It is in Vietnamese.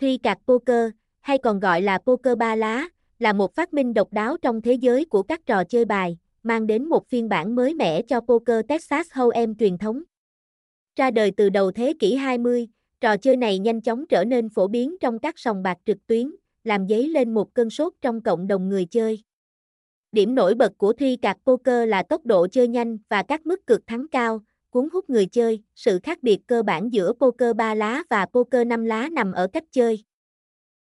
Huy cạc poker, hay còn gọi là poker ba lá, là một phát minh độc đáo trong thế giới của các trò chơi bài, mang đến một phiên bản mới mẻ cho poker Texas Hold'em truyền thống. Ra đời từ đầu thế kỷ 20, trò chơi này nhanh chóng trở nên phổ biến trong các sòng bạc trực tuyến, làm dấy lên một cơn sốt trong cộng đồng người chơi. Điểm nổi bật của Thi cạc poker là tốc độ chơi nhanh và các mức cược thắng cao, cuốn hút người chơi. Sự khác biệt cơ bản giữa poker 3 lá và poker 5 lá nằm ở cách chơi.